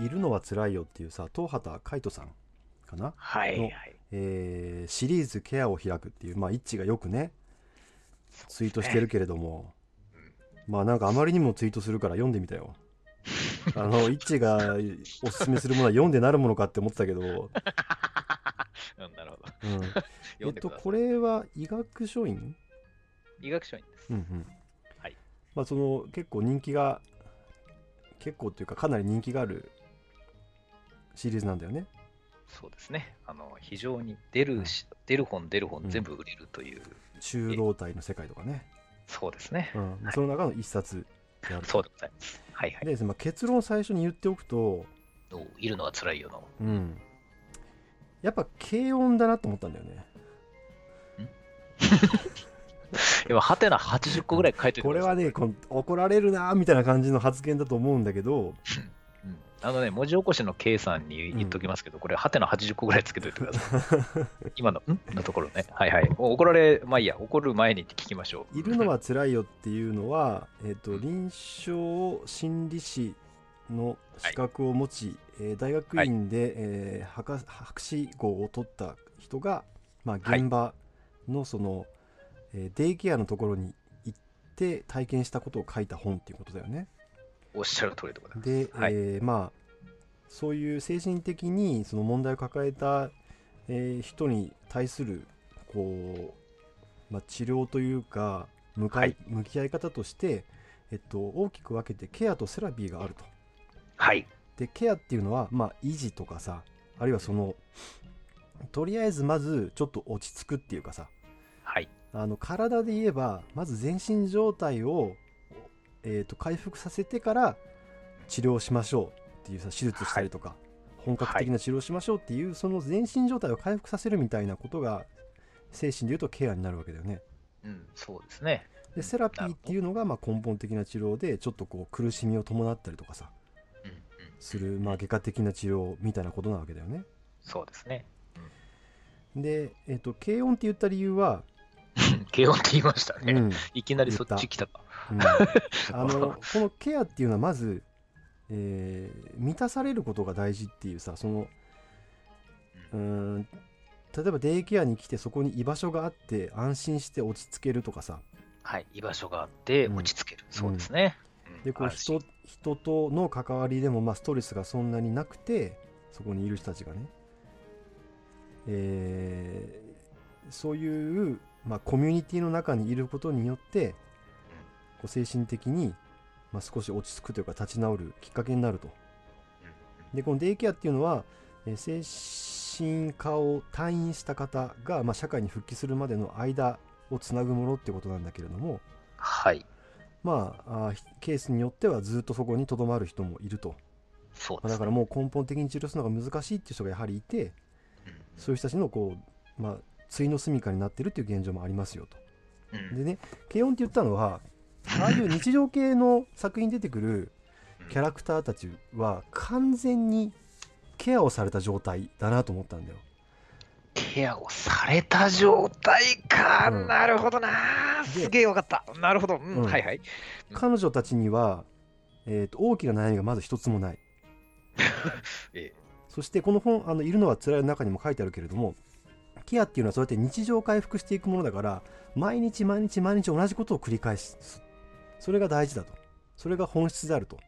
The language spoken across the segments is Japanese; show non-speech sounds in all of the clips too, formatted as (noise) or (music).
いるのは辛いよっていうさ東畑海人さんかな、のはいはい。えーシリーズケアを開くっていうまあイッチがよくねツイートしてるけれども、まあなんかあまりにもツイートするから読んでみたよ。(laughs) あのイッチがおすすめするものは読んでなるものかって思ってたけど、(laughs) うん、なるほど。うん、(laughs) え。っとこれは医学書院？医学書院です。うんうん。はい。まあその結構人気が結構っていうかかなり人気があるシリーズなんだよね。そうですね。あの、非常に出るし、出る本出る本うん。全部売れるという、中老体の世界とかね、そうですね。うん。まあその中の一冊であると。そうでございます。はいはい。でですねまあ、結論を最初に言っておくと、おいるのは辛いよの。うん、やっぱ軽音だなと思ったんだよね。(laughs) 今、ハテナ80個ぐらい書いてこれはね怒られるなみたいな感じの発言だと思うんだけどうんあのね、文字起こしの K さんに言っときますけど、これ、ハテナ80個ぐらいつけといてください。(laughs) 今の、ん？のところね。はいはい。怒られ、まあいいや、怒る前に聞きましょう。いるのは辛いよっていうのは、えっと臨床心理士の資格を持ち、えー大学院で、えー博博士号を取った人が、まあ、はい現場のその、えーデイケアのところに行って体験したことを書いた本っていうことだよね。おっしゃる通りでございます。で、はいえーまあそういう精神的にその問題を抱えた、えー人に対するこう、まあ、治療というか向かい、はい向き合い方として、えっと、大きく分けてケアとセラピーがあると。はい。でケアっていうのは、まあ、維持とかさあるいはそのとりあえずまずちょっと落ち着くっていうかさはい。あの体で言えばまず全身状態を、えー、と回復させてから治療しましょうっていうさ手術したりとか、本格的な治療をしましょうっていう、その全身状態を回復させるみたいなことが精神でいうとケアになるわけだよね。うん、そうですね。でセラピーっていうのがまあ根本的な治療でちょっとこう苦しみを伴ったりとかさうん、うん。する、まあ、外科的な治療みたいなことなわけだよね。そうですね。で、えっと軽音って言った理由は、(laughs) 軽音って言いましたね。うんうんいきなりそっち来たか。(laughs) あのこのケアっていうのはまず、えー満たされることが大事っていうさそのうーん例えばデイケアに来てそこに居場所があって安心して落ち着けるとかさ。はい。居場所があってうん。落ち着ける。そうですね。うん。でこう人人との関わりでもまあストレスがそんなになくてそこにいる人たちがね、えーそういう、まあ、コミュニティの中にいることによってこう精神的に、まあ、少し落ち着くというか立ち直るきっかけになると。でこのデイケアっていうのは、えー精神科を退院した方が、まあ、社会に復帰するまでの間をつなぐものってことなんだけれどもはい。まああケースによってはずっとそこにとどまる人もいると、そうですね。まあだからもう根本的に治療するのが難しいっていう人がやはりいてうんそういう人たちのこう、まあ、対の住処になってるっていう現状もありますよと。うんでね軽音って言ったのはああいう日常系の作品に出てくるキャラクターたちは完全にケアをされた状態だなと思ったんだよ。ケアをされた状態か、うん。なるほどな。ですげえわかった。なるほど、うんうん。はいはい。彼女たちには、えーと大きな悩みがまず一つもない。(laughs) えそしてこの本あの「いるのは辛い」の中にも書いてあるけれどもケアっていうのはそうやって日常回復していくものだから毎日毎日毎日同じことを繰り返すそれが大事だと。それが本質であると、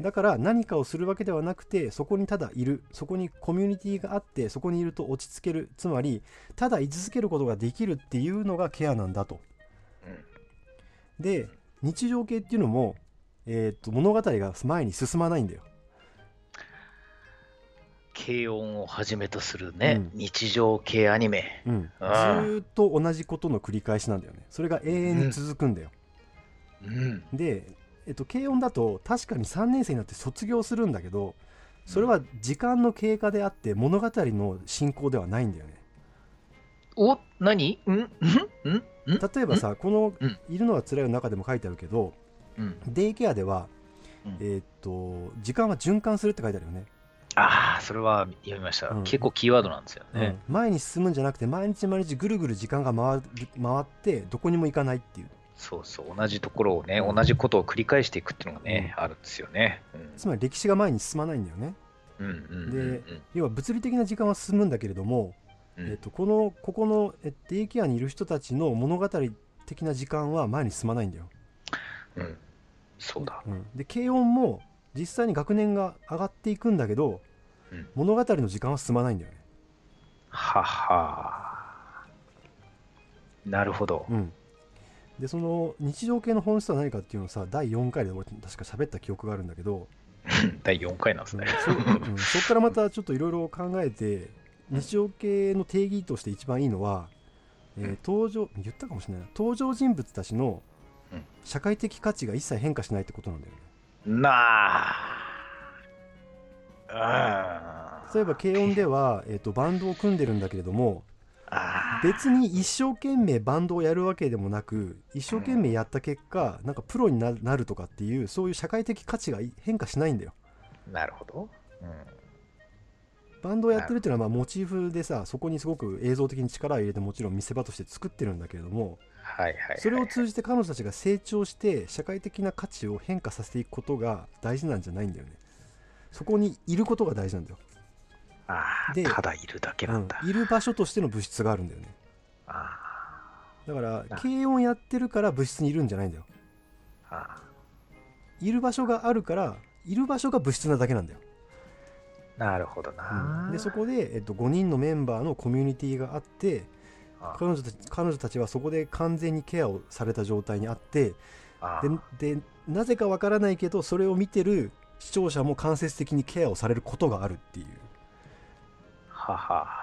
だから何かをするわけではなくてそこにただいる。そこにコミュニティがあってそこにいると落ち着ける。つまりただ居続けることができるっていうのがケアなんだと。で日常系っていうのも、えー、と物語が前に進まないんだよ。軽音をはじめとするね、うん。日常系アニメ。うん、ずっと同じことの繰り返しなんだよね。それが永遠に続くんだよ、うんで、えっと、軽音だと確かに3年生になって卒業するんだけどそれは時間の経過であって物語の進行ではないんだよね。お？何？うん？うん？うん？うん？例えばさこのうん「いるのはつらい」の中でも書いてあるけどうん。デイケアでは、うん。えっと時間は循環するって書いてあるよね、ああそれは読みました、うん。結構キーワードなんですよね、うん。前に進むんじゃなくて毎日毎日ぐるぐる時間が回る回ってどこにも行かないっていうそうそう、同じところをね、うん。同じことを繰り返していくっていうのがね、あるんですよね。つまり歴史が前に進まないんだよね。うんうんうん。うんうん要は物理的な時間は進むんだけれども、うん。えっとこのここのえデイケアにいる人たちの物語的な時間は前に進まないんだよ、うん。そうだ。うん。で軽音も実際に学年が上がっていくんだけど、うん。物語の時間は進まないんだよね、ははなるほど。うん、でその日常系の本質は何かっていうのをさ第4回で俺確か喋った記憶があるんだけど、(laughs) 第4回なんですね。そうんそこからまたちょっといろいろ考えて日常系の定義として一番いいのは、えー登場言ったかもしれないな。登場人物たちのうん。社会的価値が一切変化しないってことなんだよね。なあ。例えば軽音では、えー、とバンドを組んでるんだけれども別に一生懸命バンドをやるわけでもなく一生懸命やった結果なんかプロにななるとかっていうそういう社会的価値がい変化しないんだよ。なるほど。うん。バンドをやってるっていうのはまあモチーフでさそこにすごく映像的に力を入れてもちろん見せ場として作ってるんだけれどもはいはいはい。それを通じて彼女たちが成長して社会的な価値を変化させていくことが大事なんじゃないんだよね。そこにいることが大事なんだよ、あーでただいるだけなんだ。うんいる場所としての物質があるんだよね。あだからあ軽音やってるから物質にいるんじゃないんだよ。ー。あいる場所があるからいる場所が物質なだけなんだよ、ーなるほどな。でそこで、えっと、5人のメンバーのコミュニティがあってあ彼女たち彼女たちはそこで完全にケアをされた状態にあってでなぜかわからないけどそれを見てる視聴者も間接的にケアをされることがあるっていうはは。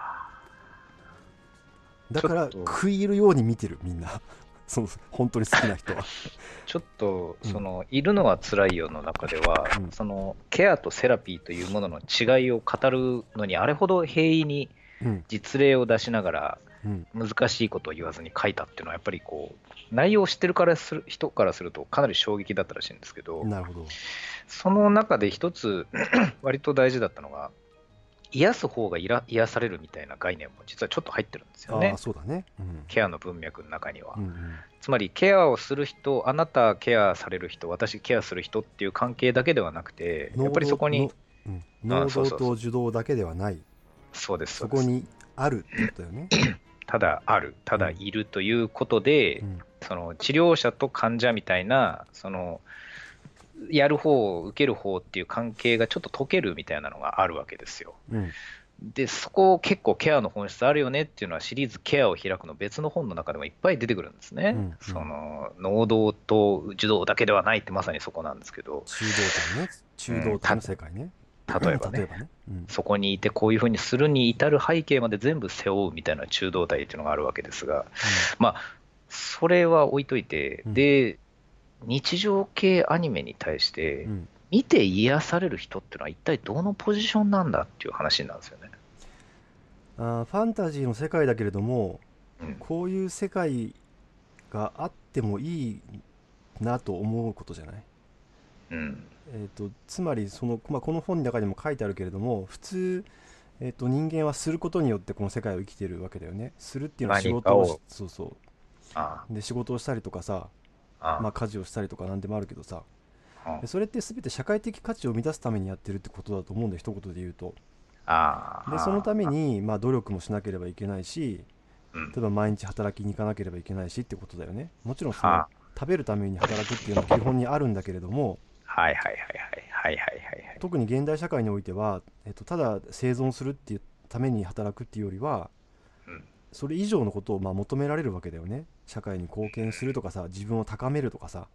だから食い入るように見てるみんな。(laughs) その本当に好きな人は。(laughs) ちょっと、うん。その、いるのは辛いよの中では、うん。その、ケアとセラピーというものの違いを語るのに、あれほど平易にうん。実例を出しながら、うん。難しいことを言わずに書いたっていうのは、やっぱりこう、内容を知ってるからする人からすると、かなり衝撃だったらしいんですけど、なるほど。その中で一つ、(clears throat) 割と大事だったのが、癒す方がいら癒されるみたいな概念も実はちょっと入ってるんですよね。そうだね。うん。ケアの文脈の中には。うんうん。つまりケアをする人、あなたケアされる人、私ケアする人っていう関係だけではなくて、やっぱりそこに、能動と受動だけではない。そうです、そこにあるってことだよね、(clears throat) ただある、ただいるということで、うん。その治療者と患者みたいな、そのやる方、受ける方っていう関係がちょっと解けるみたいなのがあるわけですよ。うん。で、そこ結構ケアの本質あるよねっていうのはシリーズケアを開くの別の本の中でもいっぱい出てくるんですね。うんうん。その能動と受動だけではないってまさにそこなんですけど、中動体ね。中動体の世界ね、例えばね、ばね、うん。そこにいてこういうふうにするに至る背景まで全部背負うみたいな中動体っていうのがあるわけですが、まあ、それは置いといて、うん。で、日常系アニメに対してう、ん。見て癒される人っていうのは一体どのポジションなんだっていう話なんですよね。あーファンタジーの世界だけれどもうん。こういう世界があってもいいなと思うことじゃない、うん。えー、とつまりその、まあ、この本の中にも書いてあるけれども普通、えー、と人間はすることによってこの世界を生きてるわけだよね。するっていうのは仕事をそうそあうで仕事をしたりとかさ、まあ、家事をしたりとか何でもあるけどさ、それって全て社会的価値を満たすためにやってるってことだと思うんだ一言で言うと。でそのために、まあ、努力もしなければいけないし、例えば毎日働きに行かなければいけないしってことだよね。もちろんその食べるために働くっていうのは基本にあるんだけれども、はいはいはいはいはいはいはい特に現代社会においては、えっと、ただ生存するっていうために働くっていうよりは、それ以上のことをまあ求められるわけだよね。社会に貢献するとかさ自分を高めるとかさ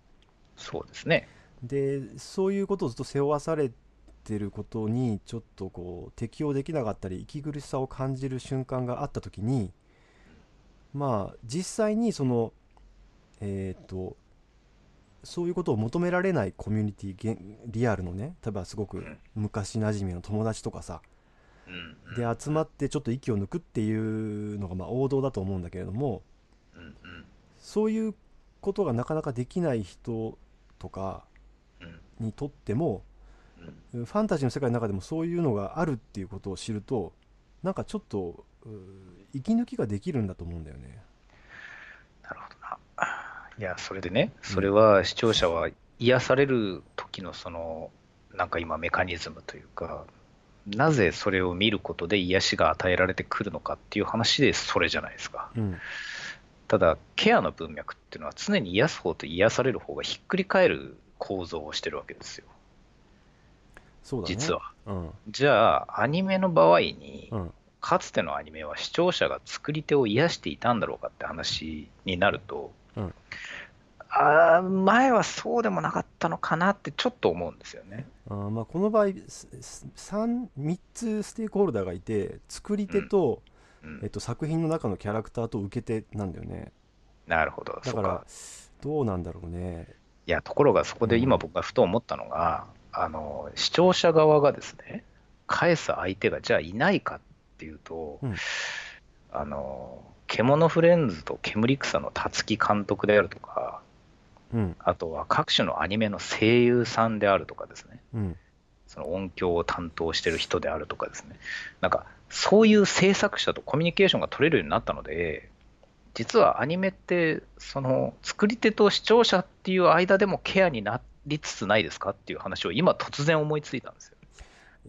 そうですね。でそういうことをずっと背負わされてることにちょっとこう適応できなかったり息苦しさを感じる瞬間があった時にまあ実際にそのえっ、とそういうことを求められないコミュニティ現リアルのね例えばすごくうん昔なじみの友達とかさうん。で集まってちょっと息を抜くっていうのがまあ王道だと思うんだけれどもそういうことがなかなかできない人とかうんにとってもうんファンタジーの世界の中でもそういうのがあるっていうことを知るとなんかちょっとう息抜きができるんだと思うんだよね。なるほどな。いや、それでね、それは視聴者は癒される時のその、なんか今メカニズムというか、なぜそれを見ることで癒しが与えられてくるのかっていう話でそれじゃないですか。うんただ、ケアの文脈っていうのは常に癒す方と癒される方がひっくり返る構造をしてるわけですよ。そうだね実は。うんじゃあ、アニメの場合に、うんかつてのアニメは視聴者が作り手を癒していたんだろうかって話になると、うんあー前はそうでもなかったのかなってちょっと思うんですよね。あーまあこの場合すす三3つステークホルダーがいて作り手と、うんえっと、作品の中のキャラクターと受け手なんだよね。なるほど、だから。どうなんだろうね。いや、ところがそこで今僕がふと思ったのが、あの視聴者側がですね、返す相手がじゃあいないかっていうと、うん。あの獣フレンズと煙草の辰木監督であるとか、うん。あとは各種のアニメの声優さんであるとかですね、うん。その音響を担当してる人であるとかですね、なんかそういう制作者とコミュニケーションが取れるようになったので、実はアニメって、その作り手と視聴者っていう間でもケアになりつつないですかっていう話を今、突然思いついたんですよ。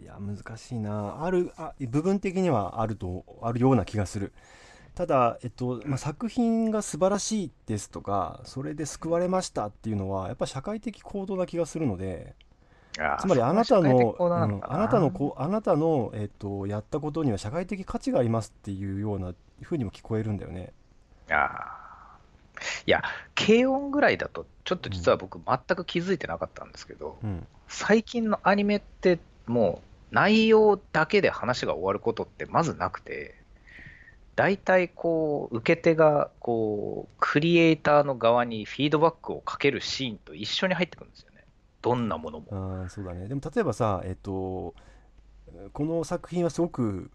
いや難しいなあるあ部分的にはあるとあるような気がするただ、えっとまあ、作品が素晴らしいですとかそれで救われましたっていうのはやっぱり社会的行動な気がするのでつまりあなたのうんあなたのこうあなたの、えっと、やったことには社会的価値がありますっていうようなふうにも聞こえるんだよね。あーいや、軽音ぐらいだと、ちょっと実は僕、全く気づいてなかったんですけど、うん最近のアニメって、もう内容だけで話が終わることってまずなくて、大体こう、受け手がこう、クリエイターの側にフィードバックをかけるシーンと一緒に入ってくるんですよね。どんなものも。あーそうだねでも例えばさえっとこの作品はすごく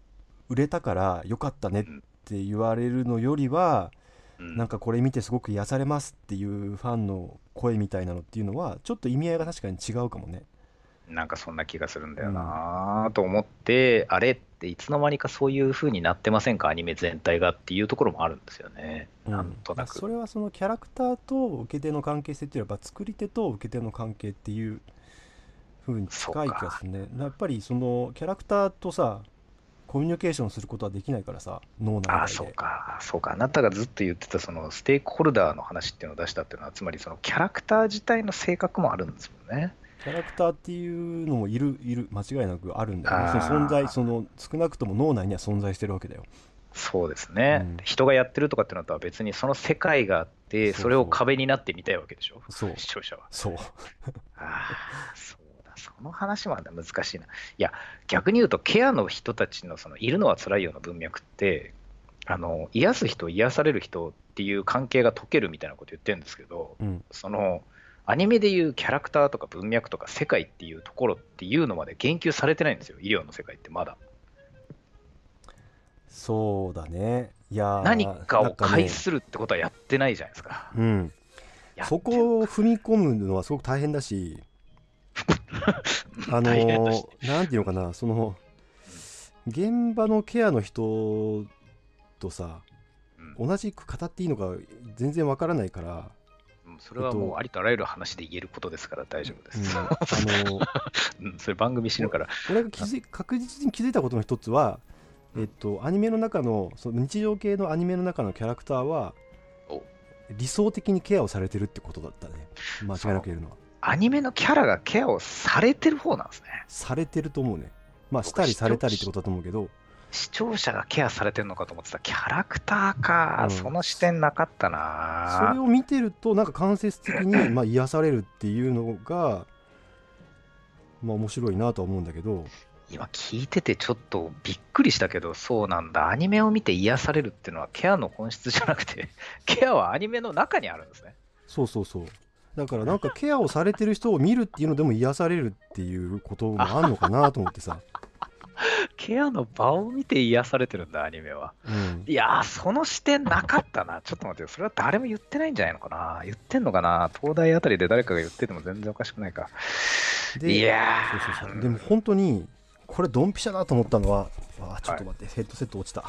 売れたから良かったねって言われるのよりはうんなんかこれ見てすごく癒されますっていうファンの声みたいなのっていうのはちょっと意味合いが確かに違うかもね。なんかそんな気がするんだよなと思って、あれっていつの間にかそういう風になってませんか、アニメ全体がっていうところもあるんですよね。うんなんとなく。それはそのキャラクターと受け手の関係性っていうのはやっぱ作り手と受け手の関係っていう風に近い気がするねやっぱりそのキャラクターとさコミュニケーションすることはできないからさ脳内ああ、外でそうか、そうか。あなたがずっと言ってた、そのステークホルダーの話っていうのを出したっていうのは、つまりそのキャラクター自体の性格もあるんですもんね。キャラクターっていうのもいるいる間違いなくあるんだよね。存在その少なくとも脳内には存在してるわけだよ。そうですね、うん。人がやってるとかってのとは別にその世界があって、それを壁になってみたいわけでしょ、そう。視聴者は。そう。ああ、そうだ、その話まで難しいな。いや、逆に言うと、ケアの人たちのそのいるのは辛いような文脈って、あの癒す人、癒される人っていう関係が解けるみたいなこと言ってるんですけど、うん。そのアニメでいうキャラクターとか文脈とか世界っていうところっていうのまで言及されてないんですよ、医療の世界ってまだ。そうだね。いやー何かを介するってことはやってないじゃないですか。うん。そこを踏み込むのはすごく大変だし (laughs) あのなんていうのかなその現場のケアの人とさうん。同じく語っていいのか全然わからないから、うんそれはもうありとあらゆる話で言えることですから大丈夫でうん、す。(laughs) あのそれ番組死ぬから。俺が気づい確実に気づいたことの一つは、えっと、アニメの中のその日常系のアニメの中のキャラクターはお。理想的にケアをされてるってことだったね。間違いなく言えるのは。アニメのキャラがケアをされてる方なんですね。されてると思うね。まあ僕したりされたりってことだと思うけど視聴者がケアされてるのかと思ってた。キャラクターか、うん。その視点なかったそなれを見てるとなんか間接的に (laughs) まあ癒されるっていうのがまあ面白いなとは思うんだけど。今聞いててちょっとびっくりしたけど、そうなんだ。アニメを見て癒されるっていうのはケアの本質じゃなくて、(laughs) ケアはアニメの中にあるんですね。そうそうそう。だからなんかケアをされてる人を見るっていうのでも癒されるっていうこともあんのかなと思ってさ、ケアの場を見て癒されてるんだ、アニメは。うん、いやー、その視点なかったな。ちょっと待ってよ。それは誰も言ってないんじゃないのかな。言ってんのかな。東大あたりで誰かが言ってても全然おかしくないか。でいやでも本当にこれドンピシャだと思ったのはちょっと待って、ヘッドセット落ちた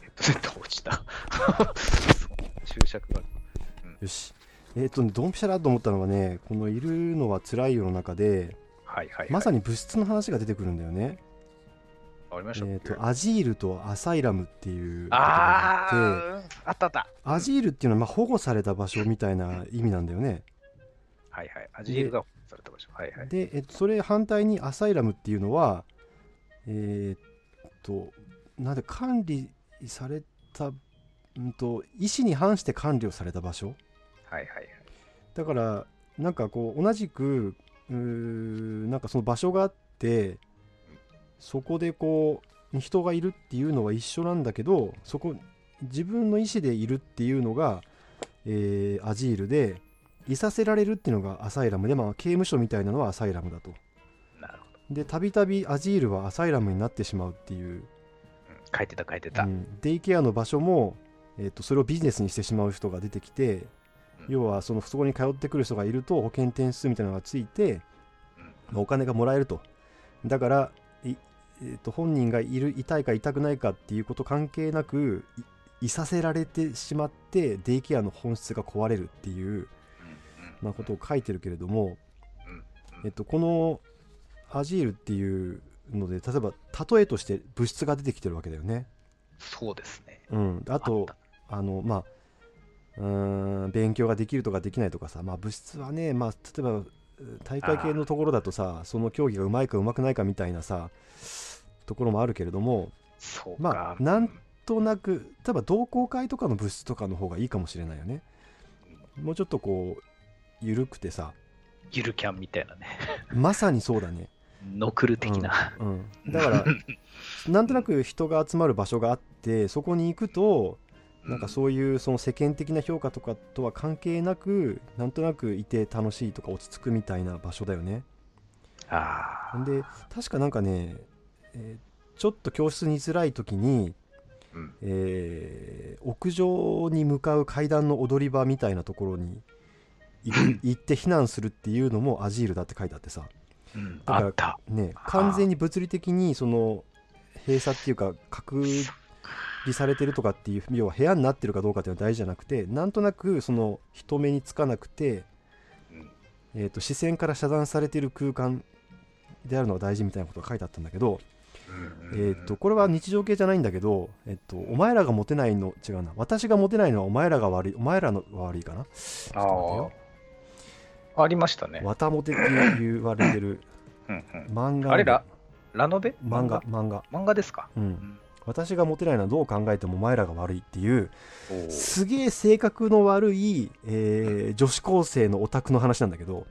ヘッドセット落ちた。(laughs) 注釈が。よしえっ、とねドンピシャだと思ったのがねこの「いるのは辛いよ」の中ではいはい、はい。まさに物質の話が出てくるんだよね、ありましたえー、とアジールとアサイラムっていう言葉があってあったあった。アジールっていうのはまあ保護された場所みたいな意味なんだよねはいはい。アジールがされた場所。はいはい。で、えっと、それ反対にアサイラムっていうのはえーっとなんで管理された、うん、と意思に反して管理をされた場所？はいはいはい。だからなんかこう同じくうーなんかその場所があってそこでこう人がいるっていうのは一緒なんだけどそこ自分の意思でいるっていうのが、えーアジールでいさせられるっていうのがアサイラムで、まあ、刑務所みたいなのはアサイラムだと。なるほでたびたびアジールはアサイラムになってしまうっていう、書いてた書いてた。うん。デイケアの場所も、えー、とそれをビジネスにしてしまう人が出てきてうん。要はそのそこに通ってくる人がいると保険点数みたいなのがついてまあお金がもらえると。だからい、えー、と本人がいる痛いか痛くないかっていうこと関係なくいいさせられてしまってデイケアの本質が壊れるっていう、まあ、ことを書いてるけれども、うんえっと、このアジールっていうので例えば例えとして物質が出てきてるわけだよね。そうですね。うん、あとあのまあうーん勉強ができるとかできないとかさ、まあ、物質はね、まあ、例えば大会系のところだとさその競技がうまいかうまくないかみたいなさところもあるけれどもそうか。まあなんとなく例えば同好会とかの物質とかの方がいいかもしれないよねもうちょっとこう緩くてさゆるキャンみたいなね。まさにそうだね、ノクル的な。うんうん、だからなんとなく人が集まる場所があってそこに行くとなんかそういうその世間的な評価とかとは関係なくなんとなくいて楽しいとか落ち着くみたいな場所だよね。ああ。で確かなんかね、えーちょっと教室に居づらい時に、うん。えー屋上に向かう階段の踊り場みたいなところに (laughs) 行って避難するっていうのもアジールだって書いてあってさ。うん。だからあった。ね完全に物理的にその閉鎖っていうか隔離されてるとかっていう要は部屋になってるかどうかっていうのは大事じゃなくてなんとなくその人目につかなくて、うん。えー、と視線から遮断されてる空間であるのが大事みたいなことが書いてあったんだけど、うんえー、とこれは日常系じゃないんだけど、えっとお前らがモテないの違うな。私がモテないのはお前らが悪いお前らのが悪いかな。ああ。ありましたね。わたモテって言われてる漫画あれら、ラノベ？漫画漫画？漫画。ですか？ううんん私がモテないのはどう考えてもお前らが悪いっていうすげえ性格の悪い、えー女子高生のオタクの話なんだけど、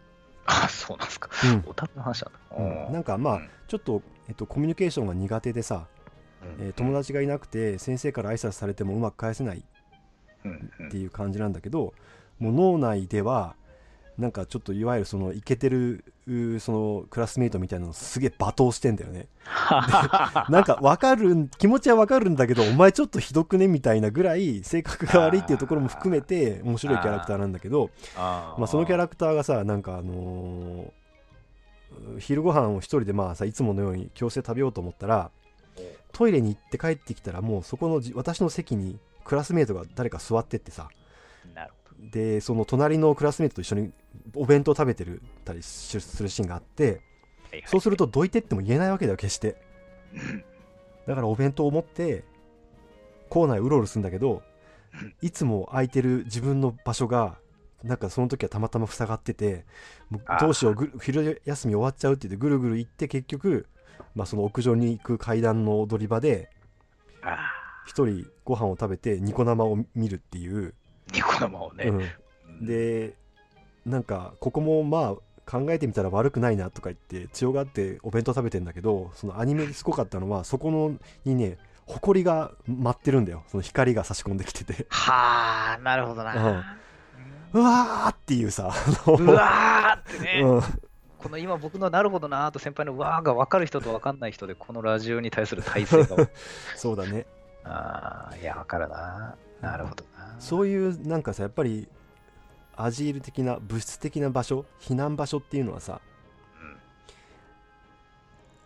あ、そうなんですか。うん。オタクの話なんだ。うん。なんかまあうん。ちょっと、えっと、コミュニケーションが苦手でさ、うん。えー友達がいなくて先生から挨拶されてもうまく返せないっていう感じなんだけどもう脳内ではなんかちょっといわゆるそのイケてるうそのクラスメイトみたいなのすげえ罵倒してんだよね。(laughs) なんかわかるん気持ちはわかるんだけどお前ちょっとひどくねみたいなぐらい性格が悪いっていうところも含めて面白いキャラクターなんだけどまあ、そのキャラクターがさなんかあのー昼ご飯を一人でまあさいつものように教室で食べようと思ったらトイレに行って帰ってきたらもうそこのじ私の席にクラスメートが誰か座ってってさ。でその隣のクラスメートと一緒にお弁当食べてるたりするシーンがあってそうするとどいてっても言えないわけだよ決して。だからお弁当を持って校内うろうろするんだけどいつも空いてる自分の場所がなんかその時はたまたま塞がっててどうしようぐ昼休み終わっちゃうって言ってぐるぐる行って結局、まあ、その屋上に行く階段の踊り場であ一人ご飯を食べてニコ生を見るっていう、ーニコ生をね。うん、でなんかここもまあ考えてみたら悪くないなとか言って強がってお弁当食べてんだけどそのアニメですごかったのはそこのにね埃が舞ってるんだよその光が差し込んできててはあ、なるほどな。うわーっていうさうわーってね、(laughs) うんこの今僕のなるほどなーと先輩のうわーが分かる人と分かんない人でこのラジオに対する体制が。(laughs) そうだねああ、いや、分かるな。なるほどな。そういうなんかさやっぱりアジール的な物質的な場所避難場所っていうのはさうん。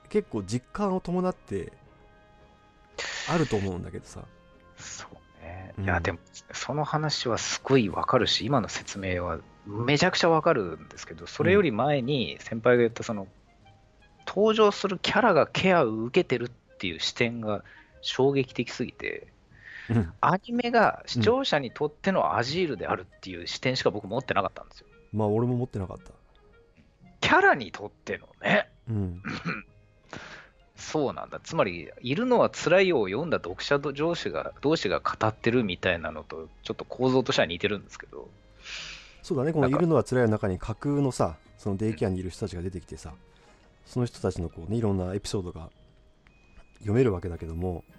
結構実感を伴ってあると思うんだけどさ。そううん。ねいや、でも、その話はすごいわかるし、今の説明はめちゃくちゃわかるんですけど、それより前に先輩が言った、その、登場するキャラがケアを受けてるっていう視点が衝撃的すぎて、うん。アニメが視聴者にとってのアジールであるっていう視点しか僕持ってなかったんですよ。まあ俺も持ってなかった。キャラにとってのね、うん。そうなんだ。つまり、いるのは辛いよを読んだ読者同士が同士が語ってるみたいなのと、ちょっと構造としては似てるんですけど、そうだね。この「ないるのは辛い」の中に架空のさそのデイケアにいる人たちが出てきてさその人たちのこうねいろんなエピソードが読めるわけだけどもこ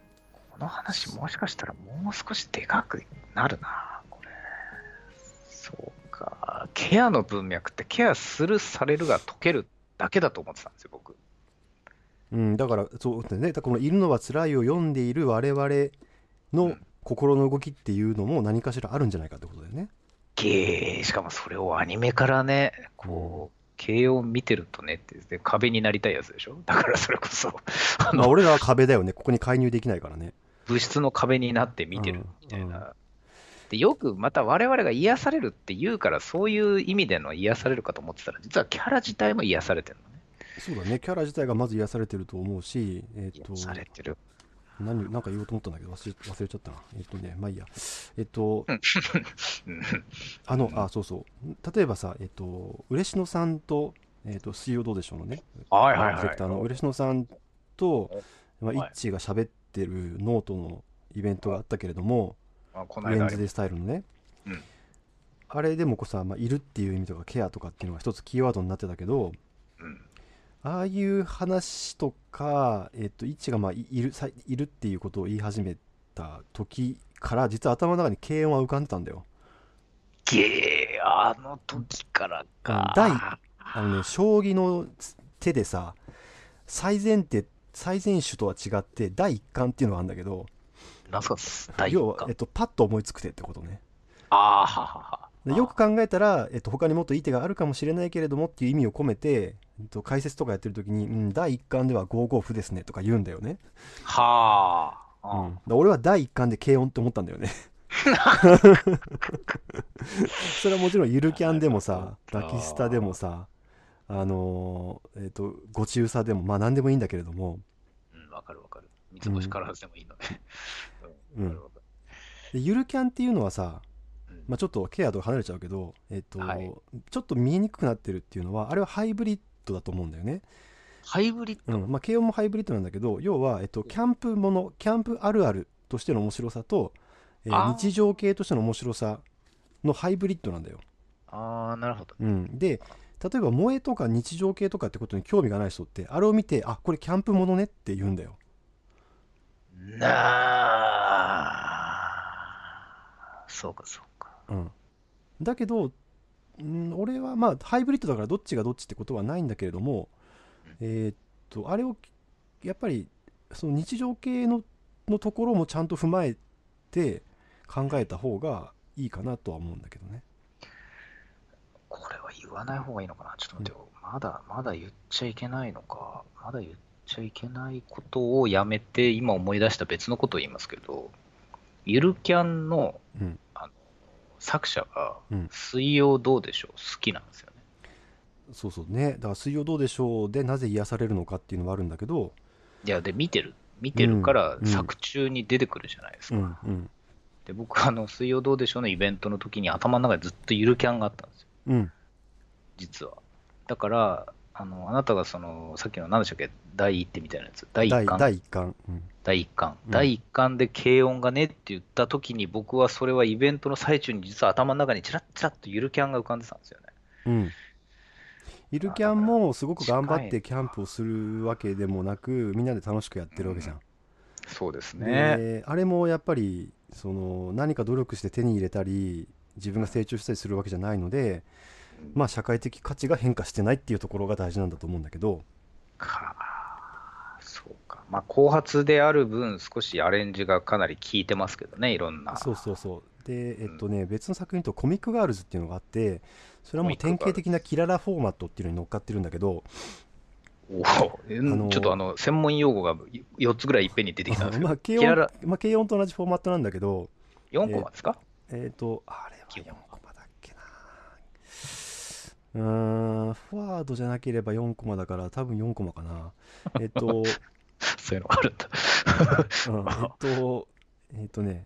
の話もしかしたらもう少しでかくなるな、これ。そうか。ケアの文脈ってケアする、されるが解けるだけだと思ってたんですよ、僕。うん、だからそうだねだからこの「いるのは辛い」を読んでいる我々うのん心の動きっていうのも何かしらあるんじゃないかってことだよね。ゲー、しかもそれをアニメからね、こう、軽音見てるとねって、で壁になりたいやつでしょ？だからそれこそ、あまあの、俺らは壁だよねここに介入できないからね。物質の壁になって見てるみたいうんな。でよくまた我々が癒されるって言うから、そういう意味での癒されるかと思ってたら、実はキャラ自体も癒されてるのね。そうだねキャラ自体がまず癒されてると思うし、えっ癒とされてる。何なんか言おうと思ったんだけど忘れ忘れちゃったな。えっとねまあいいや。えっとうんあのあそうそう例えばさえっと嬉野さんとえっと水曜どうでしょうのねはいはいはいディレクターの嬉野さんと、まあ、イはいッチーが喋ってるノートのイベントがあったけれども、あこの間あり Wednesday Style のね、うん。あれでもこうさ、まあ、いるっていう意味とかケアとかっていうのが一つキーワードになってたけどうん。ああいう話とか、えっと、イッチがまあいいるさいるっていうことを言い始めた時から実は頭の中に軽音は浮かんでたんだよ。ゲー、あの時からか。第あのね将棋の手でさ最善手最善手とは違って第一感っていうのがあるんだけどなんすか、第一要は、感えっと、パッと思いつく手ってことね。ああ、ははは。でよく考えたら、えっと、他にもっといい手があるかもしれないけれどもっていう意味を込めて、えっと、解説とかやってる時に、うん、第一感では5五歩ですねとか言うんだよね、はあ。うん、だ俺は第一感で軽音って思ったんだよね。(laughs) それはもちろんゆるキャンでもさラキスタでもさあのーえっとごちうさでもまあ何でもいいんだけれども。うん、わかるわかる。三つ星から外でもいいのね。うん。わかるわかる。でゆるキャンっていうのはさ、うん。まあ、ちょっとケアと離れちゃうけど、えっとはい。ちょっと見えにくくなってるっていうのはあれはハイブリッドだと思うんだよね。ハイブリッド、うん。まあ、軽音もハイブリッドなんだけど要は、えっと、キャンプものキャンプあるあるとしての面白さと、えー日常系としての面白さのハイブリッドなんだよ、ああ、なるほど。うん、で例えば萌えとか日常系とかってことに興味がない人ってあれを見てあこれキャンプものねって言うんだよなあ。そうか、そうか。うん、だけど、うん、俺はまあハイブリッドだからどっちがどっちってことはないんだけれども、えーっとあれをやっぱりその日常系ののところもちゃんと踏まえて考えた方がいいかなとは思うんだけどね。これは言わない方がいいのかな？ちょっと待ってよ。まだ、まだ言っちゃいけないのか？まだ言っちゃいけないことをやめて、今思い出した別のことを言いますけど、ゆるキャンのうんあの作者がうん、水曜どうでしょう？好きなんですよね。そうそうねだから「水曜どうでしょう」でなぜ癒されるのかっていうのはあるんだけど、いや、で、見てる。見てるからうん作中に出てくるじゃないですうか。んうんで、僕、あの、水曜どうでしょうのイベントの時に頭の中でずっとゆるキャンがあったんですよ。うん実は。だから、あの、あなたがその、さっきの何でしたっけ？第一手みたいなやつ。第一第巻。第一巻、うん第一巻。うん第一巻で軽音がねって言った時に、僕はそれはイベントの最中に実は頭の中にチラッチラッとゆるキャンが浮かんでたんですよね。うん、ゆるキャンもすごく頑張ってキャンプをするわけでもなくみんなで楽しくやってるわけじゃん。そうですであれもやっぱりその何か努力して手に入れたり自分が成長したりするわけじゃないので、まあ、社会的価値が変化してないっていうところが大事なんだと思うんだけど、か。そうか。まあ、後発である分、少しアレンジがかなり効いてますけどね、いろんな。そうそうそうでえっとね別の作品とコミックガールズっていうのがあってそれはもう典型的なキララフォーマットっていうのに乗っかってるんだけどおおちょっとあの、専門用語が4つぐらいいっぺんに出てきたんですけど、まあ軽音キララ、まあ軽音と同じフォーマットなんだけど4コマですか、えっ、とあれは4基本コマだっけなうーんフォワードじゃなければ4コマだから多分4コマかなえっ、と (laughs) そういうのがあるんだ。うんえっと、えっとね、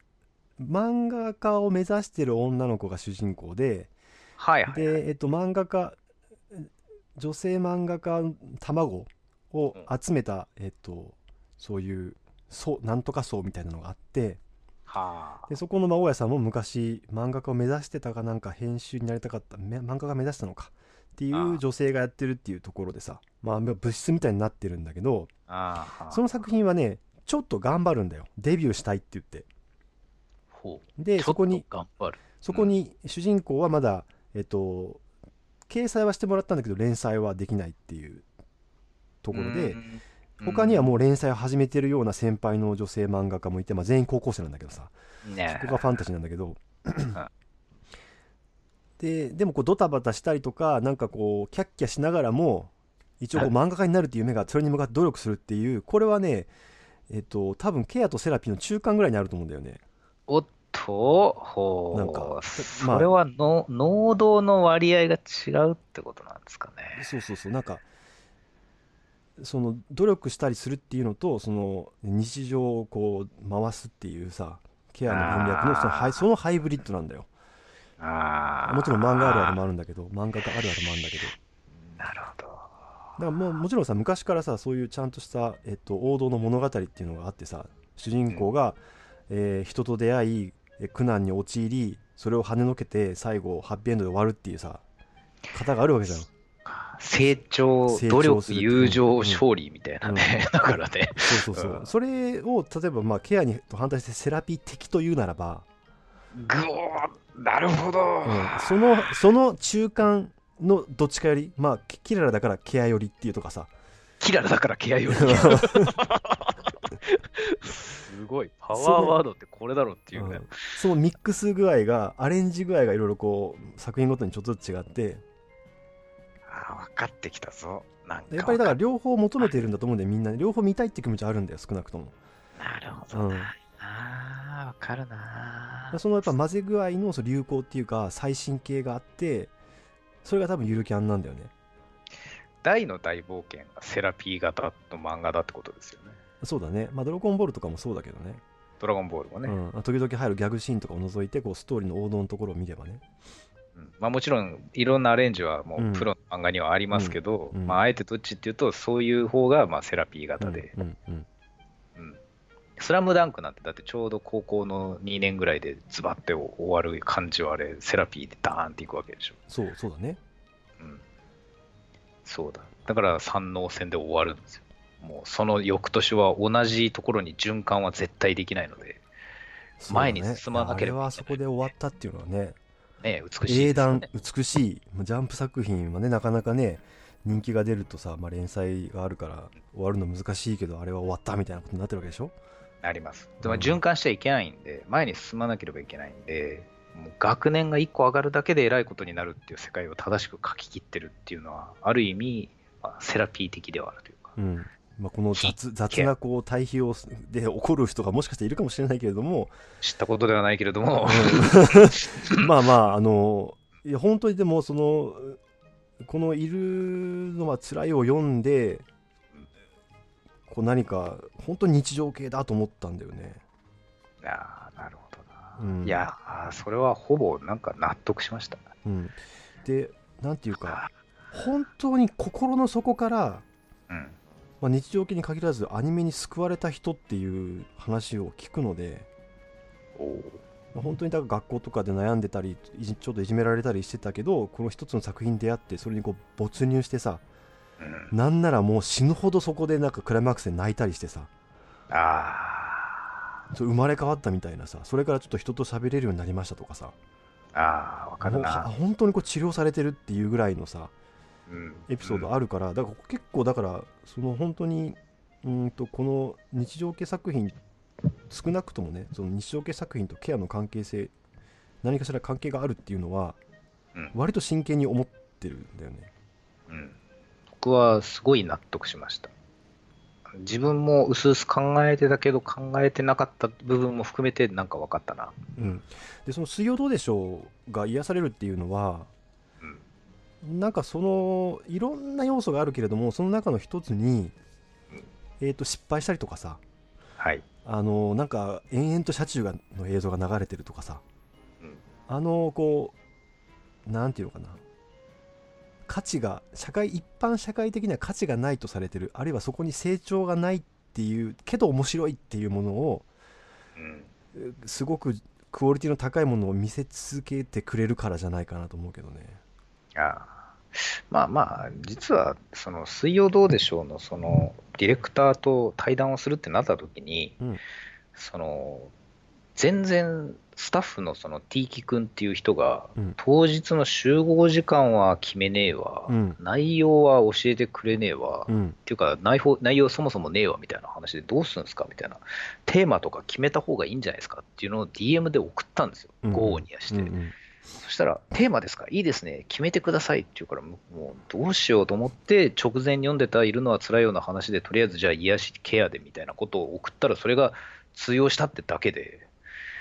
漫画家を目指してる女の子が主人公で、はいはい、はい。で、えっと、漫画家、女性漫画家卵を集めた、えっと、そういう、層なんとか層みたいなのがあって、はあで、そこの魔王屋さんも昔、漫画家を目指してたかなんか編集になりたかった、め漫画家目指したのかっていう女性がやってるっていうところでさ、まあ、物質みたいになってるんだけど、その作品はね、ちょっと頑張るんだよ。デビューしたいって言って。で、そこにと、頑張る。そこに主人公はまだ、えっと、掲載はしてもらったんだけど、連載はできないっていうところでう、ん他にはもう連載を始めてるような先輩の女性漫画家もいて、まあ、全員高校生なんだけどさ、ねそこがファンタジーなんだけど、(coughs) で、でもこうドタバタしたりとか、なんかこう、キャッキャしながらも、一応こう漫画家になるっていう夢がそれに向かって努力するっていう、これはね、えっと、多分ケアとセラピーの中間ぐらいにあると思うんだよね。おっと、ほう。なんかそれはの、能動の割合が違うってことなんですかね。そうそうそう。なんかその努力したりするっていうのとその日常をこう回すっていうさケアの文脈のそのハイそのハイブリッドなんだよ。もちろん漫画あるあるもあるんだけど漫画家あるあるもあるんだけど。なるほど。だからもうもちろんさ昔からさそういうちゃんとした、えっと、王道の物語っていうのがあってさ主人公が、えー人と出会いえ苦難に陥りそれを跳ねのけて最後ハッピーエンドで終わるっていうさ型があるわけじゃん成長、成努力、友情、うん勝利みたいなね。(laughs) だからね。そうそうそう、うんそれを例えばまあケアにと反対してセラピー的というならば、ぐおーなるほど。うんそのその中間のどっちかよりまあキキララだからケア寄りっていうとかさキララだからケアより。すごい。パワーワードってこれだろっていうね。うんそのミックス具合がアレンジ具合がいろいろこう作品ごとにちょっとずつ違って分かってきたぞ。なんか。やっぱりだから両方求めてるんだと思うんでみんな両方見たいっていう気持ちはあるんだよ少なくともなるほうんどな。ああ、わかるな。そのやっぱ混ぜ具合のその流行っていうか最新系があってそれが多分ゆるキャンなんだよね大の大冒険がセラピー型の漫画だってことですよね。そうだねまあドラゴンボールとかもそうだけどねドラゴンボールもね。うん、時々入るギャグシーンとかを除いてこうストーリーの王道のところを見ればねうんまあ、もちろんいろんなアレンジはもうプロの漫画にはありますけど、うん。うん。まあ、あえてどっちっていうとそういう方がまあセラピー型で、うん。うん。うん。スラムダンクなんてだってちょうど高校の2年ぐらいでズバッて終わる感じはあれセラピーでダーンっていくわけでしょ、そうそうだね。うん、そうだ。だから三能戦で終わるんですよ。もうその翌年は同じところに循環は絶対できないので、前に進まなければいけない。あれはあそこで終わったっていうのはねね、美しい英断。美しいジャンプ作品はねなかなかね人気が出るとさ、まあ、連載があるから終わるの難しいけどあれは終わったみたいなことになってるわけでしょ？あります。でもうん循環しちゃいけないんで、前に進まなければいけないんで、もう学年が1個上がるだけで偉いことになるっていう世界を正しく書き切ってるっていうのは、ある意味、まあ、セラピー的ではあるというか。うんまあ、この雑雑なこう対比をで怒る人がもしかしているかもしれないけれども、知ったことではないけれども、うん。(laughs) まあまああのいや本当にでもそのこの「いるのは辛い」を読んでこう何か本当に日常系だと思ったんだよね。いやーなるほどな。うん。いやー、それはほぼなんか納得しました。うん。でなんていうか本当に心の底から、うん。まあ、日常系に限らずアニメに救われた人っていう話を聞くのでまあ本当にだから学校とかで悩んでたりちょっといじめられたりしてたけどこの一つの作品に出会ってそれにこう没入してさうん、なんならもう死ぬほどそこでなんかクライマックスで泣いたりしてさあ生まれ変わったみたいなさそれからちょっと人と喋れるようになりましたとかさー、あー、わかるな。本当にこう治療されてるっていうぐらいのさうんエピソードあるから、だから結構だからその本当にうーんとこの日常系作品少なくともねその日常系作品とケアの関係性何かしら関係があるっていうのはうん割と真剣に思ってるんだよね。うん僕はすごい納得しました。あ自分も薄々考えてたけど考えてなかった部分も含めてなんか分かったな。うん、でその「水曜どうでしょう」が癒されるっていうのは、なんかそのいろんな要素があるけれどもその中の一つに、えー、と失敗したりとかさはい。あのなんか延々と車中がの映像が流れてるとかさうんあのこうなんていうのかな価値が社会一般社会的には価値がないとされてるあるいはそこに成長がないっていうけど面白いっていうものをうん。すごくクオリティの高いものを見せ続けてくれるからじゃないかなと思うけどね。ああまあまあ、実は、その、水曜どうでしょうの、その、ディレクターと対談をするってなった時に、うん。その、全然、スタッフのその、ティーキ君っていう人が、うん。当日の集合時間は決めねえわ、うん。内容は教えてくれねえわ、っうん。ていうか内容、内容そもそもねえわみたいな話で、どうするんですかみたいな、テーマとか決めた方がいいんじゃないですかっていうのを DM で送ったんですよ、うん。ゴーにやして。うんうんそしたら、テーマですか？いいですね。決めてくださいって言うから、もうどうしようと思って、直前に読んでたいるのは辛いような話で、とりあえずじゃあ癒しケアでみたいなことを送ったら、それが通用したってだけで、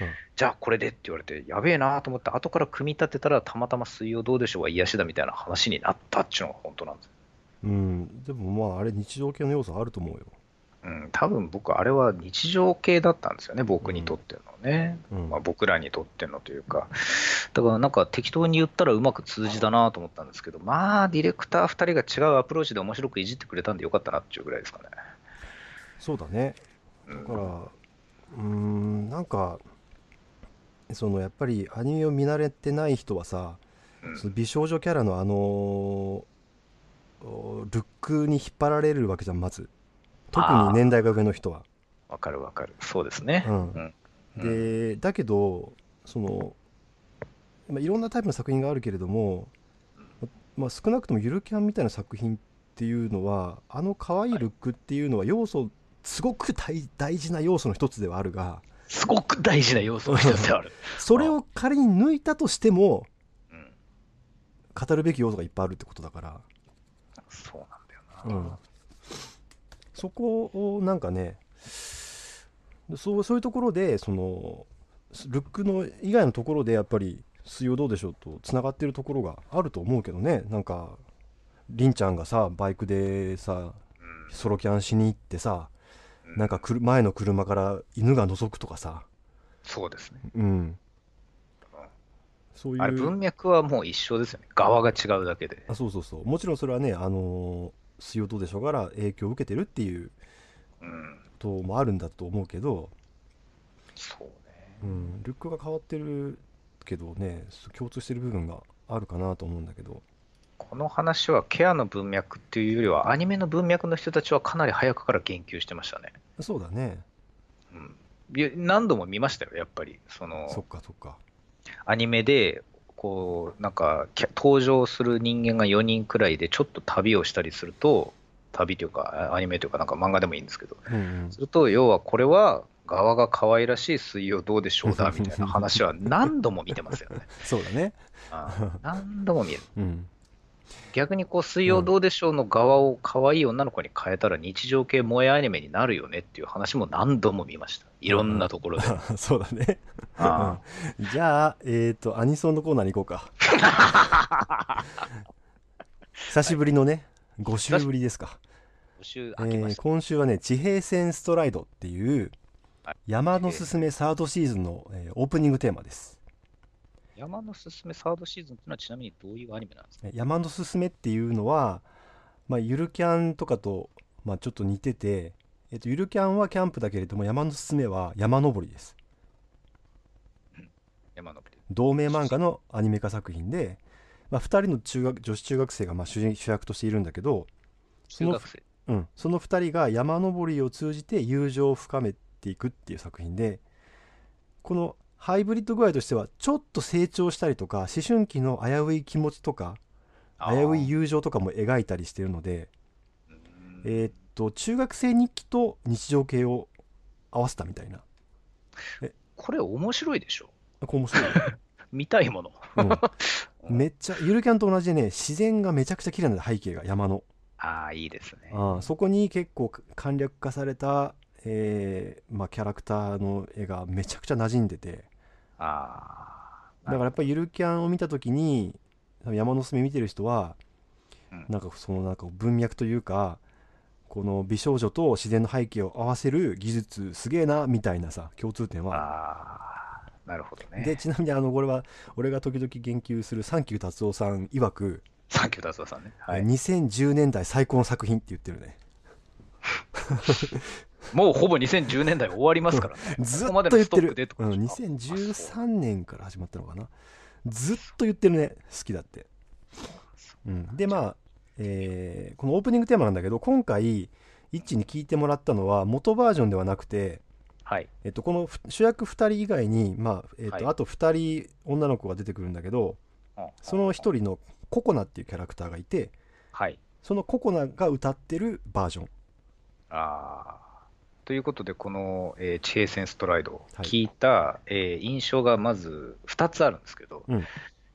うんじゃあこれでって言われて、やべえなと思って、後から組み立てたら、たまたま水曜どうでしょうは癒しだみたいな話になったっていうのが本当なんですよ。うん、でもまああれ日常系の要素あると思うよ。うん、多分僕、あれは日常系だったんですよね、僕にとってのね。うんまあ、僕らにとってのというか、だからなんか適当に言ったらうまく通じたなと思ったんですけど、まあ、ディレクター2人が違うアプローチで面白くいじってくれたんでよかったなっていうぐらいですかね。そうだね。うんだからうーんなんかそのやっぱりアニメを見慣れてない人はさ、うんその美少女キャラのあのおルックに引っ張られるわけじゃんまず特に年代が上の人は。わかるわかる。そうですね。うんうんでだけどその、まあ、いろんなタイプの作品があるけれども、まあ、少なくともゆるキャンみたいな作品っていうのはあの可愛いルックっていうのは要素すごく大大事な要素の一つではあるがすごく大事な要素の一つである。(laughs) それを仮に抜いたとしてもうん、語るべき要素がいっぱいあるってことだから、そうなんだよな。うん、そこをなんかねそうそういうところでそのルックの以外のところでやっぱり「水曜どうでしょう」とつながってるところがあると思うけどね。なんかりんちゃんがさバイクでさうん。ソロキャンしに行ってさうん。なんかくる前の車から犬が覗くとかさ。そうですね。うん。そういう。あれ、文脈はもう一緒ですよね。側が違うだけで。あそうそうそう。もちろんそれはねあの曜どうでしょうから影響を受けてるっていううん、こともあるんだと思うけど、そうね。うん、ルックが変わってるけどね共通してる部分があるかなと思うんだけどこの話はケアの文脈っていうよりは、アニメの文脈の人たちはかなり早くから言及してましたね。そうだねうん、何度も見ましたよ、やっぱり。そのそっかそっかアニメで、こう、なんか、登場する人間が4人くらいで、ちょっと旅をしたりすると、旅というか、あアニメというか、なんか漫画でもいいんですけど、うんうんすると、要はこれは、側が可愛らしい水曜どうでしょうだみたいな話は何度も見てますよね。(laughs) そうだね何度も見る。うん逆にこう、水曜どうでしょうの側を可愛い女の子に変えたら日常系萌えアニメになるよねっていう話も何度も見ました。いろんなところで。(laughs) そうだね。あ (laughs) じゃあえっ、とアニソンのコーナーに行こうか。(laughs) 久しぶりのね5週ぶりですか。募集え開けました。ー今週はね地平線ストライドっていうはい。山のすすめサードシーズンの、えーオープニングテーマです山のすすめサードシーズンっていうのはちなみにどういうアニメなんですか？え山のすすめっていうのは、まあ、ゆるキャンとかと、まあ、ちょっと似てて、えっと、ゆるキャンはキャンプだけれども山のすすめは山登りです山登り。同名漫画のアニメ化作品で、まあ、2人の中学女子中学生がまあ主人主役としているんだけど、その中学生。うん、その2人が山登りを通じて友情を深めていくっていう作品でこのハイブリッド具合としてはちょっと成長したりとか思春期の危うい気持ちとか危うい友情とかも描いたりしてるのでうん。えーっと中学生日記と日常系を合わせたみたいな。これ面白いでしょ？これ面白い、(laughs) 見たいもの。うん、(laughs) めっちゃゆるキャンと同じでね自然がめちゃくちゃ綺麗なんだ背景が山の。ああ、いいですね。あそこに結構簡略化された、えーまあ、キャラクターの絵がめちゃくちゃ馴染んでてああ。だからやっぱりゆるキャンを見た時に山のすめ見てる人は、うんなんかそのなんか文脈というかこの美少女と自然の背景を合わせる技術すげえなみたいなさ共通点はああ、なるほどね。でちなみにあのこれは俺が時々言及するサンキュー達夫さん曰く、サンキュー達夫さんね。はい。2010年代最高の作品って言ってるね (laughs) もうほぼ2010年代終わりますからね。ずっと言ってる。うん、とですか2013年から始まったのかな。ずっと言ってるね。好きだって、うん、でまあ、えーこのオープニングテーマなんだけど今回一致に聞いてもらったのは元バージョンではなくて、はい。えっと、このふ主役2人以外に、まあえっとはい。あと2人女の子が出てくるんだけどうん。その1人のココナっていうキャラクターがいてはい。そのココナが歌ってるバージョン。ああ。ということで、この、えー地平線ストライド、はい。聞いた、えー印象がまず2つあるんですけど、うん。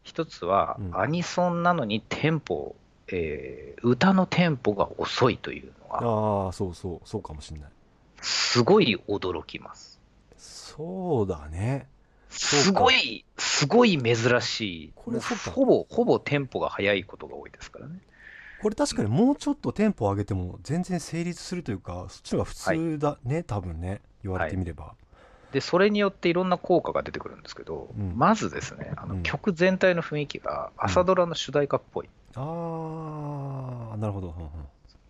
1つは、うん。アニソンなのにテンポ、えー歌のテンポが遅いというのが、ああそうそうそうかもしんない。すごい驚きます。そうだね。すごい、すごい珍しい。ほぼ、ほぼテンポが速いことが多いですからね。これ確かにもうちょっとテンポを上げても全然成立するというかそっちの方が普通だね、多分ね言われてみれば、で、それによっていろんな効果が出てくるんですけど、うん。まずですね、あうん。の曲全体の雰囲気が朝ドラの主題歌っぽい。ああなるほど、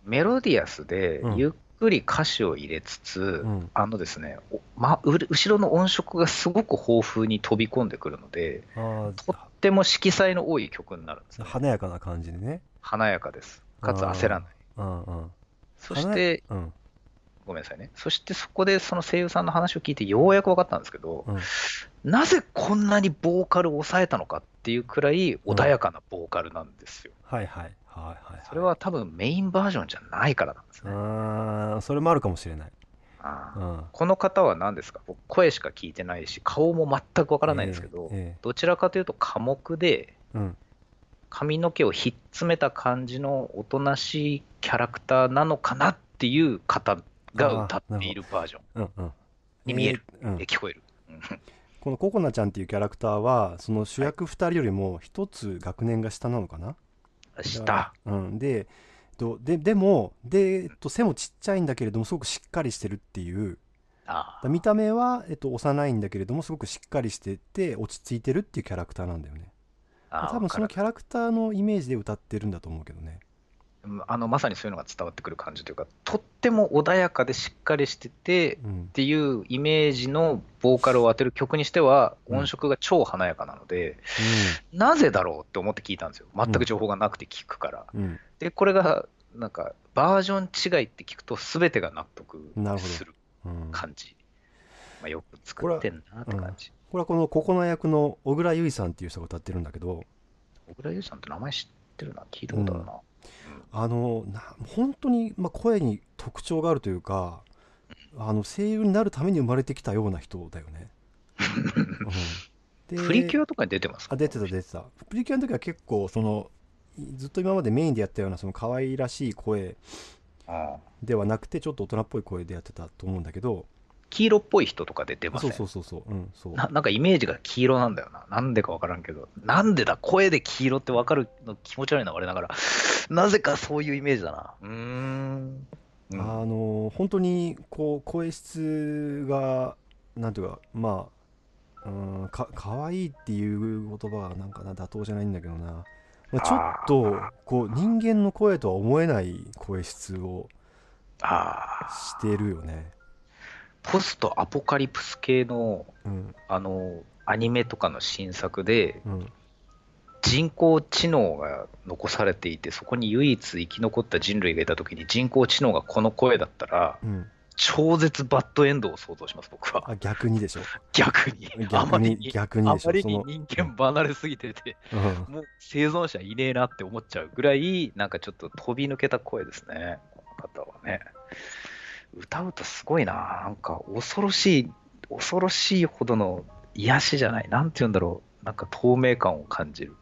メロディアスでうん。ゆっくり歌詞を入れつつ、うん。うんあのですね、おま、う後ろの音色がすごく豊富に飛び込んでくるので、あとっても色彩の多い曲になるんですあね。華やかな感じでね華やかです。かつ焦らない。うんうん。そして、うん。ごめんなさいね。そしてそこでその声優さんの話を聞いてようやく分かったんですけど、うん。なぜこんなにボーカルを抑えたのかっていうくらい穏やかなボーカルなんですよ。はいはいはいはいそれは多分メインバージョンじゃないからなんですね。それもあるかもしれない、あーうん、この方は何ですか？僕声しか聞いてないし、顔も全くわからないんですけど、ええどちらかというと寡黙で、ええうん髪の毛をひっつめた感じのおとなしいキャラクターなのかなっていう方が歌っているバージョン。うんうん。に見える、えーうん。え聞こえる。うん。このココナちゃんっていうキャラクターはその主役2人よりも一つ学年が下なのかな、した。うん、でどででもで、えっと、背もちっちゃいんだけれどもすごくしっかりしてるっていう。あだ見た目は、えっと、幼いんだけれどもすごくしっかりしてて落ち着いてるっていうキャラクターなんだよね。あ多分そのキャラクターのイメージで歌ってるんだと思うけどね。うんあのまさにそういうのが伝わってくる感じというか、とっても穏やかでしっかりしててっうん。ていうイメージのボーカルを当てる曲にしては、うん。音色が超華やかなので、なぜだろうって思って聞いたんですよ。全く情報がなくて聞くから。うん。うん。で、これが、なんか、バージョン違いって聞くと、すべてが納得するうん。感じ。まあ、よく作ってんなって感じ。これはこのココナ役の小倉優衣さんっていう人が歌ってるんだけど小倉優さんって名前知ってるな、聞いたことあるな。あのな本当に、まあ、声に特徴があるというかあの声優になるために生まれてきたような人だよね、うん。でプリキュアとかに出てますか？あ出てた出てた。プリキュアの時は結構そのずっと今までメインでやったようなその可愛らしい声ではなくてちょっと大人っぽい声でやってたと思うんだけど黄色っぽい人とかで出ません？そうそうそうそううんそうななんかイメージが黄色なんだよな。なんでかわからんけど。なんでだ？声で黄色ってわかるの気持ち悪いな、我ながら。(laughs) なぜかそういうイメージだな。うーん。うんあの本当にこう声質がなんていうかまあうんか可愛いっていう言葉はなんかな妥当じゃないんだけどな、まあ、ちょっとこう人間の声とは思えない声質を。してるよね。ポストアポカリプス系の、うんあの、アニメとかの新作で、うん人工知能が残されていて、そこに唯一生き残った人類がいたときに、人工知能がこの声だったら、うん、超絶バッドエンドを想像します、僕は。あ逆にでしょ？逆に。あまりに、逆にあまりに人間離れすぎてて、うんもう生存者いねえなって思っちゃうぐらい、なんかちょっと飛び抜けた声ですね、この方はね。歌うとすごいな、なんか恐ろしい、恐ろしいほどの癒しじゃない、なんて言うんだろう、なんか透明感を感じる。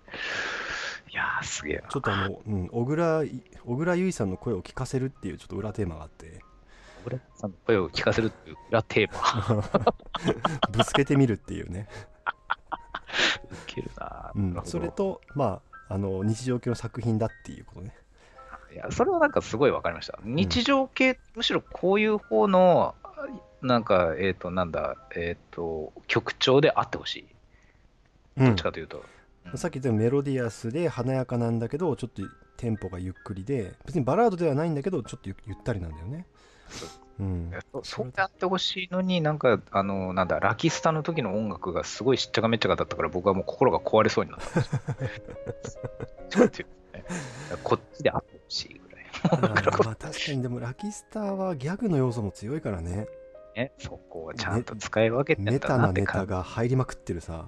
いやー、すげえな。ちょっとあの、うん、小倉い小倉優衣さんの声を聞かせるっていうちょっと裏テーマがあって小倉さんの声を聞かせるっていう裏テーマ。(laughs) ぶつけてみるっていうね、(laughs) ウケるな。うんそれとまああの日常系の作品だっていうことねいや、それはなんかすごいわかりました。日常系、むしろこういう方の、なんか、えっ、と、なんだ、えっ、と、曲調であってほしい。うんどっちかというと。さっき言ったようにメロディアスで華やかなんだけどちょっとテンポがゆっくりで別にバラードではないんだけどちょっとゆゆったりなんだよねそううんそうそうやってほしいのに、なんか、あの、なんだ、ラキスタの時の音楽がすごいしっちゃかめっちゃかだったから、僕はもう心が壊れそうになったんですよ。(laughs) ちょっとねこっちであってほしいぐらい。まあ確かにでもラキスターはギャグの要素も強いからねね、そこをちゃんと使い分けてんネだタなネタ。が入りまくってるさ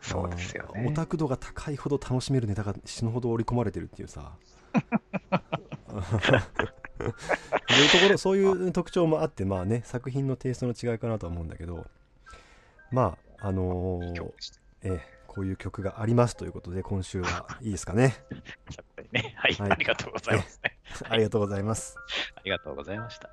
そうですようんオね。タク度が高いほど楽しめるネタが死ぬほど織り込まれてるっていうさ (laughs) そういうところそういう特徴もあってまあね作品のテイストの違いかなとは思うんだけどまああのーええこういう曲がありますということで今週はいいですかね (laughs) ね。はい、はいありがとうございますね。ありがとうございますありがとうございました。